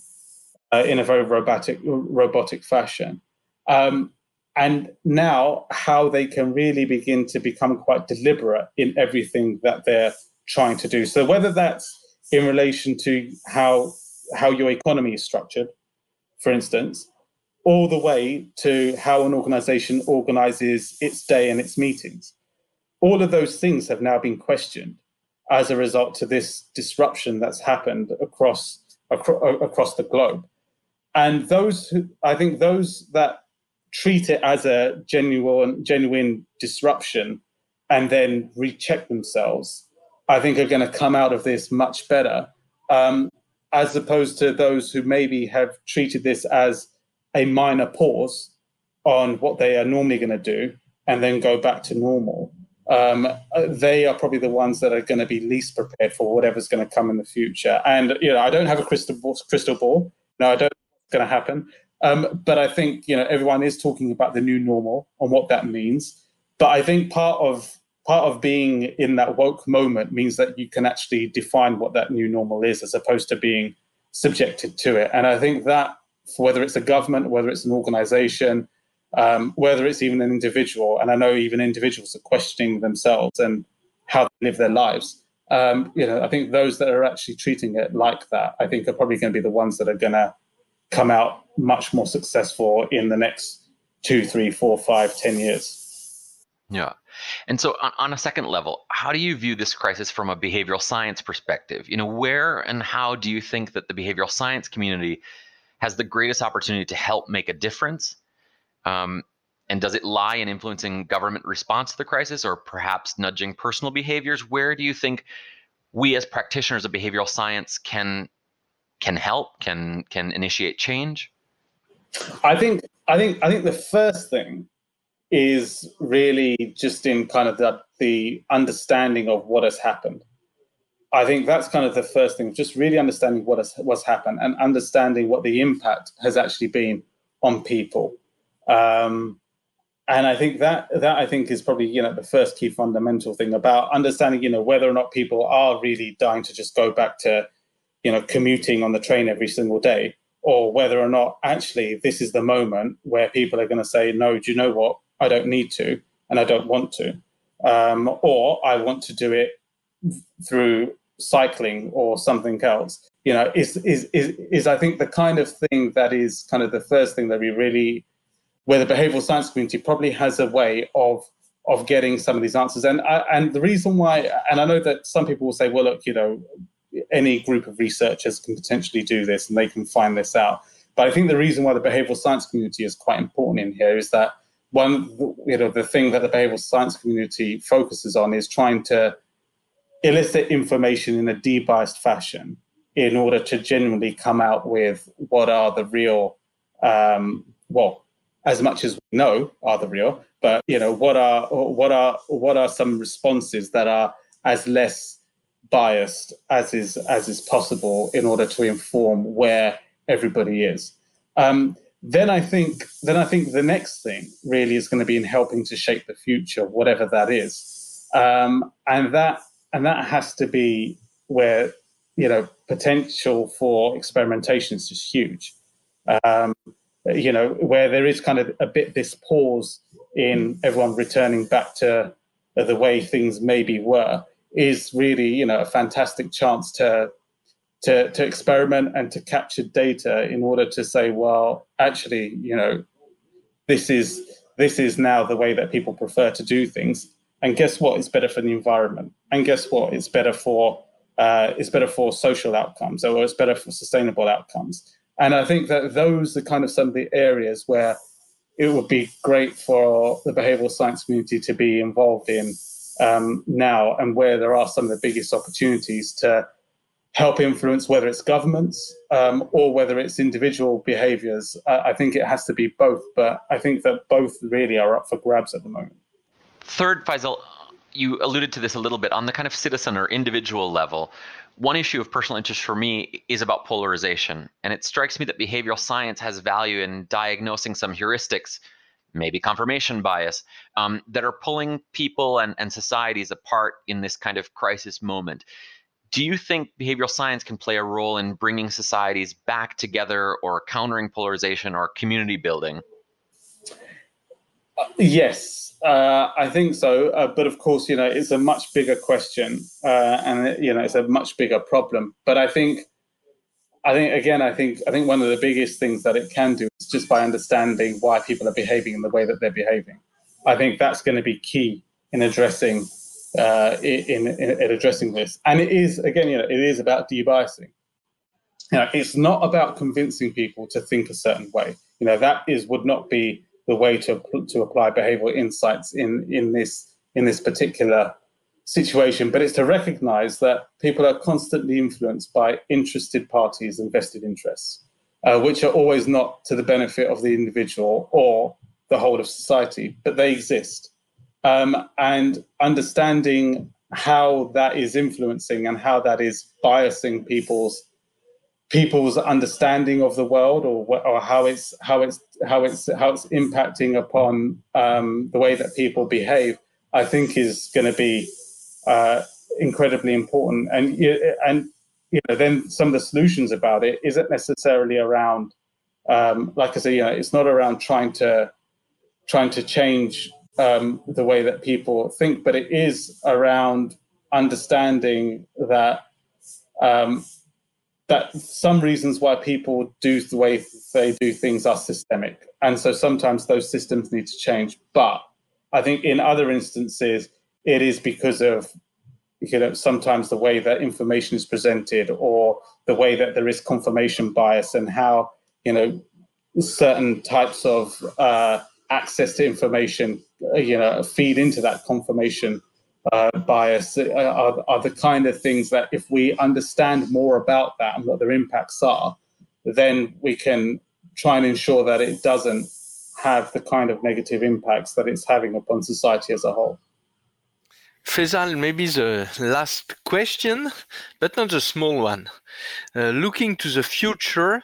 uh, in a very robotic robotic fashion. Um, and now how they can really begin to become quite deliberate in everything that they're trying to do. So whether that's in relation to how how your economy is structured, for instance, all the way to how an organization organizes its day and its meetings. All of those things have now been questioned as a result to this disruption that's happened across acro- across the globe and those who I think those that treat it as a genuine genuine disruption and then recheck themselves, I think are going to come out of this much better, um, as opposed to those who maybe have treated this as a minor pause on what they are normally going to do and then go back to normal. Um, they are probably the ones that are going to be least prepared for whatever's going to come in the future. And you know, I don't have a crystal ball, crystal ball. No, I don't know what's going to happen. Um, but I think you know everyone is talking about the new normal and what that means. But I think part of part of being in that woke moment means that you can actually define what that new normal is, as opposed to being subjected to it. And I think that whether it's a government, whether it's an organization, um, whether it's even an individual, and I know even individuals are questioning themselves and how they live their lives. Um, you know, I think those that are actually treating it like that, I think are probably going to be the ones that are going to come out much more successful in the next two, three, four, five, ten years. Yeah. And so on, on, a second level, how do you view this crisis from a behavioral science perspective? You know, where and how do you think that the behavioral science community has the greatest opportunity to help make a difference? Um, and does it lie in influencing government response to the crisis or perhaps nudging personal behaviors? Where do you think we as practitioners of behavioral science can can help, can can initiate change? I think I think I think the first thing is really just in kind of the, the understanding of what has happened. I think that's kind of the first thing, just really understanding what has what's happened and understanding what the impact has actually been on people. Um, and I think that that I think is probably you know the first key fundamental thing about understanding you know whether or not people are really dying to just go back to you know commuting on the train every single day or whether or not actually this is the moment where people are going to say no do you know what I don't need to and I don't want to um, or I want to do it through cycling or something else you know is, is is is I think the kind of thing that is kind of the first thing that we really where the behavioral science community probably has a way of of getting some of these answers. And I, and the reason why, and I know that some people will say, well, look, you know, any group of researchers can potentially do this and they can find this out. But I think the reason why the behavioral science community is quite important in here is that one, you know, the thing that the behavioral science community focuses on is trying to elicit information in a debiased fashion in order to genuinely come out with what are the real, um, well, as much as we know are the real, but you know what are what are what are some responses that are as less biased as is as is possible in order to inform where everybody is. Um, then I think then I think the next thing really is going to be in helping to shape the future, whatever that is, um, and that and that has to be where you know potential for experimentation is just huge. Um, you know, where there is kind of a bit this pause in everyone returning back to the way things maybe were, is really, you know, a fantastic chance to to to experiment and to capture data in order to say, well, actually, you know, this is this is now the way that people prefer to do things. And guess what? It's better for the environment. And guess what? It's better for uh, it's better for social outcomes, or it's better for sustainable outcomes. And I think that those are kind of some of the areas where it would be great for the behavioral science community to be involved in um, now, and where there are some of the biggest opportunities to help influence whether it's governments um, or whether it's individual behaviors. Uh, I think it has to be both, but I think that both really are up for grabs at the moment. Third, Faisal, you alluded to this a little bit on the kind of citizen or individual level one issue of personal interest for me is about polarization. And it strikes me that behavioral science has value in diagnosing some heuristics, maybe confirmation bias, um, that are pulling people and, and societies apart in this kind of crisis moment. Do you think behavioral science can play a role in bringing societies back together or countering polarization or community building? Yes, uh, I think so, uh, but of course, you know, it's a much bigger question, uh, and you know, it's a much bigger problem. But I think, I think again, I think I think one of the biggest things that it can do is just by understanding why people are behaving in the way that they're behaving. I think that's going to be key in addressing uh, in, in, in addressing this. And it is again, you know, it is about debiasing. You know, it's not about convincing people to think a certain way. You know, that is would not be the way to to apply behavioral insights in in this in this particular situation, but it's to recognize that people are constantly influenced by interested parties and vested interests, uh, which are always not to the benefit of the individual or the whole of society, but they exist. Um, and understanding how that is influencing and how that is biasing people's people's understanding of the world or or how it's how it's how it's how it's impacting upon um, the way that people behave I think is going to be uh, incredibly important. And and you know then some of the solutions about it isn't necessarily around um, like I say you know it's not around trying to trying to change um, the way that people think but it is around understanding that um, that some reasons why people do the way they do things are systemic. And so sometimes those systems need to change. But I think in other instances, it is because of you know sometimes the way that information is presented or the way that there is confirmation bias and how you know certain types of uh, access to information uh, you know feed into that confirmation uh, bias uh, are, are the kind of things that if we understand more about that and what their impacts are, then we can try and ensure that it doesn't have the kind of negative impacts that it's having upon society as a whole. Faisal, maybe the last question, but not a small one. Uh, looking to the future,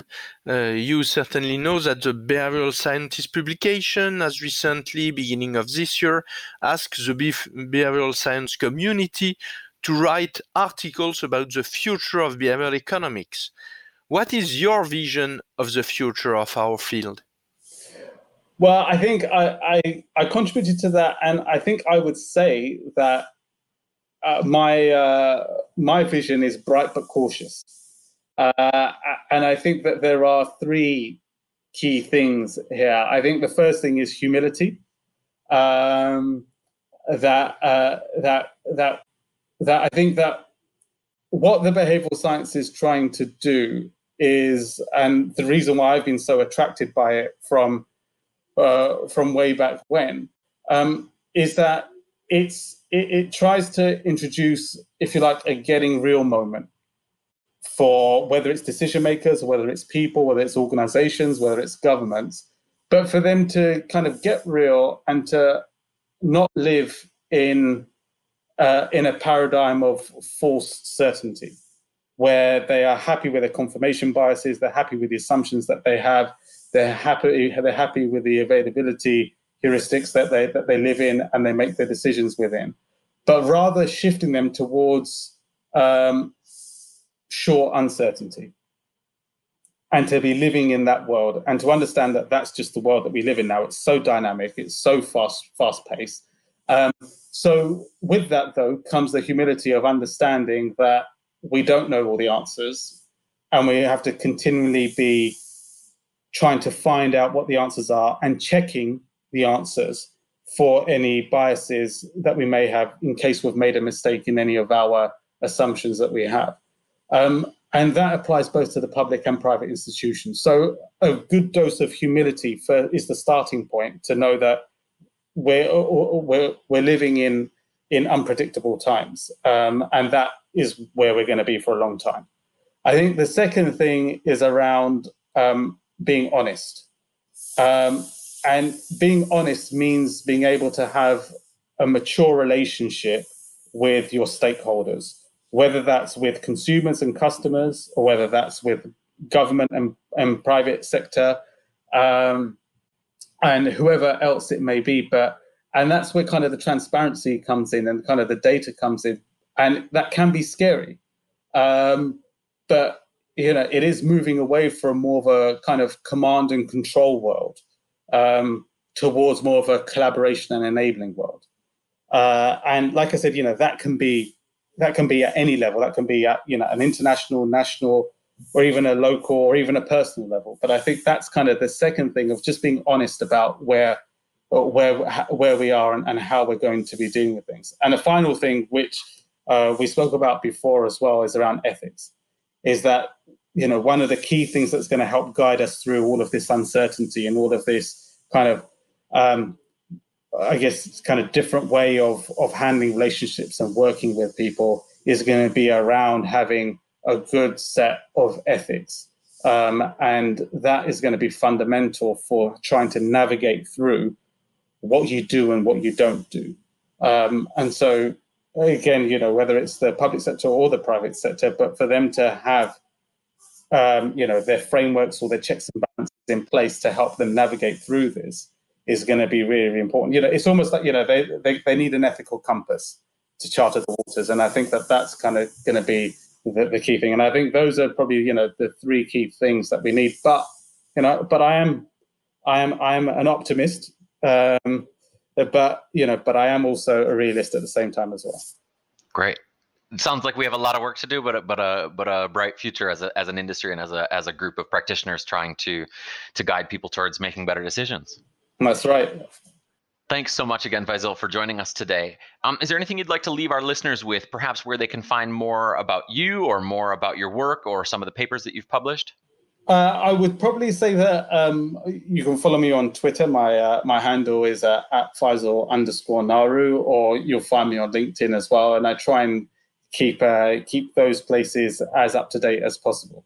uh, you certainly know that the behavioral scientist publication has recently, beginning of this year, asked the behavioral science community to write articles about the future of behavioral economics. What is your vision of the future of our field? Well, I think I, I, I contributed to that, and I think I would say that uh, my uh, my vision is bright but cautious, uh, and I think that there are three key things here. I think the first thing is humility. Um, that uh, that that that I think that what the behavioral science is trying to do is, and the reason why I've been so attracted by it from uh, from way back when, um, is that it's it, it tries to introduce, if you like, a getting real moment for whether it's decision makers, whether it's people, whether it's organizations, whether it's governments, but for them to kind of get real and to not live in uh, in a paradigm of false certainty, where they are happy with their confirmation biases, they're happy with the assumptions that they have, they're happy they're happy with the availability heuristics that they that they live in and they make their decisions within, but rather shifting them towards um, sure uncertainty and to be living in that world and to understand that that's just the world that we live in now. It's so dynamic, it's so fast fast paced. Um, so with that though comes the humility of understanding that we don't know all the answers and we have to continually be trying to find out what the answers are and checking the answers for any biases that we may have in case we've made a mistake in any of our assumptions that we have. Um, and that applies both to the public and private institutions. So a good dose of humility for, is the starting point to know that we're, we're, we're living in, in unpredictable times. Um, and that is where we're going to be for a long time. I think the second thing is around um, being honest. Um, and being honest means being able to have a mature relationship with your stakeholders, whether that's with consumers and customers, or whether that's with government and, and private sector, um, and whoever else it may be. But and that's where kind of the transparency comes in, and kind of the data comes in, and that can be scary. Um, but you know, it is moving away from more of a kind of command and control world um, towards more of a collaboration and enabling world. Uh, and like I said, you know, that can be that can be at any level. That can be at you know an international, national, or even a local, or even a personal level. But I think that's kind of the second thing of just being honest about where where where we are and, and how we're going to be dealing with things. And the final thing, which uh, we spoke about before as well, is around ethics is that you know one of the key things that's going to help guide us through all of this uncertainty and all of this kind of um, I guess kind of different way of of handling relationships and working with people is going to be around having a good set of ethics. Um, and that is going to be fundamental for trying to navigate through what you do and what you don't do. Um, and so again, you know, whether it's the public sector or the private sector, but for them to have, um, you know, their frameworks or their checks and balances in place to help them navigate through this is going to be really, really important. You know, it's almost like, you know, they, they, they need an ethical compass to charter the waters. And I think that that's kind of going to be the, the key thing. And I think those are probably, you know, the three key things that we need. But, you know, but I am, I am, I am an optimist. Um, but you know, but I am also a realist at the same time as well. Great. It sounds like we have a lot of work to do, but a, but a but a bright future as a as an industry and as a as a group of practitioners trying to to guide people towards making better decisions. That's right. Thanks so much again, Faisal, for joining us today. Um, is there anything you'd like to leave our listeners with, perhaps where they can find more about you or more about your work or some of the papers that you've published? Uh, I would probably say that um, you can follow me on Twitter. My uh, my handle is uh, at Faisal underscore Naru, or you'll find me on LinkedIn as well. And I try and keep uh, keep those places as up to date as possible.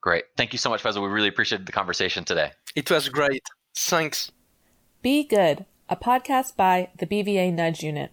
Great, thank you so much, Faisal. We really appreciated the conversation today. It was great. Thanks. Be Good, a podcast by the BVA Nudge Unit.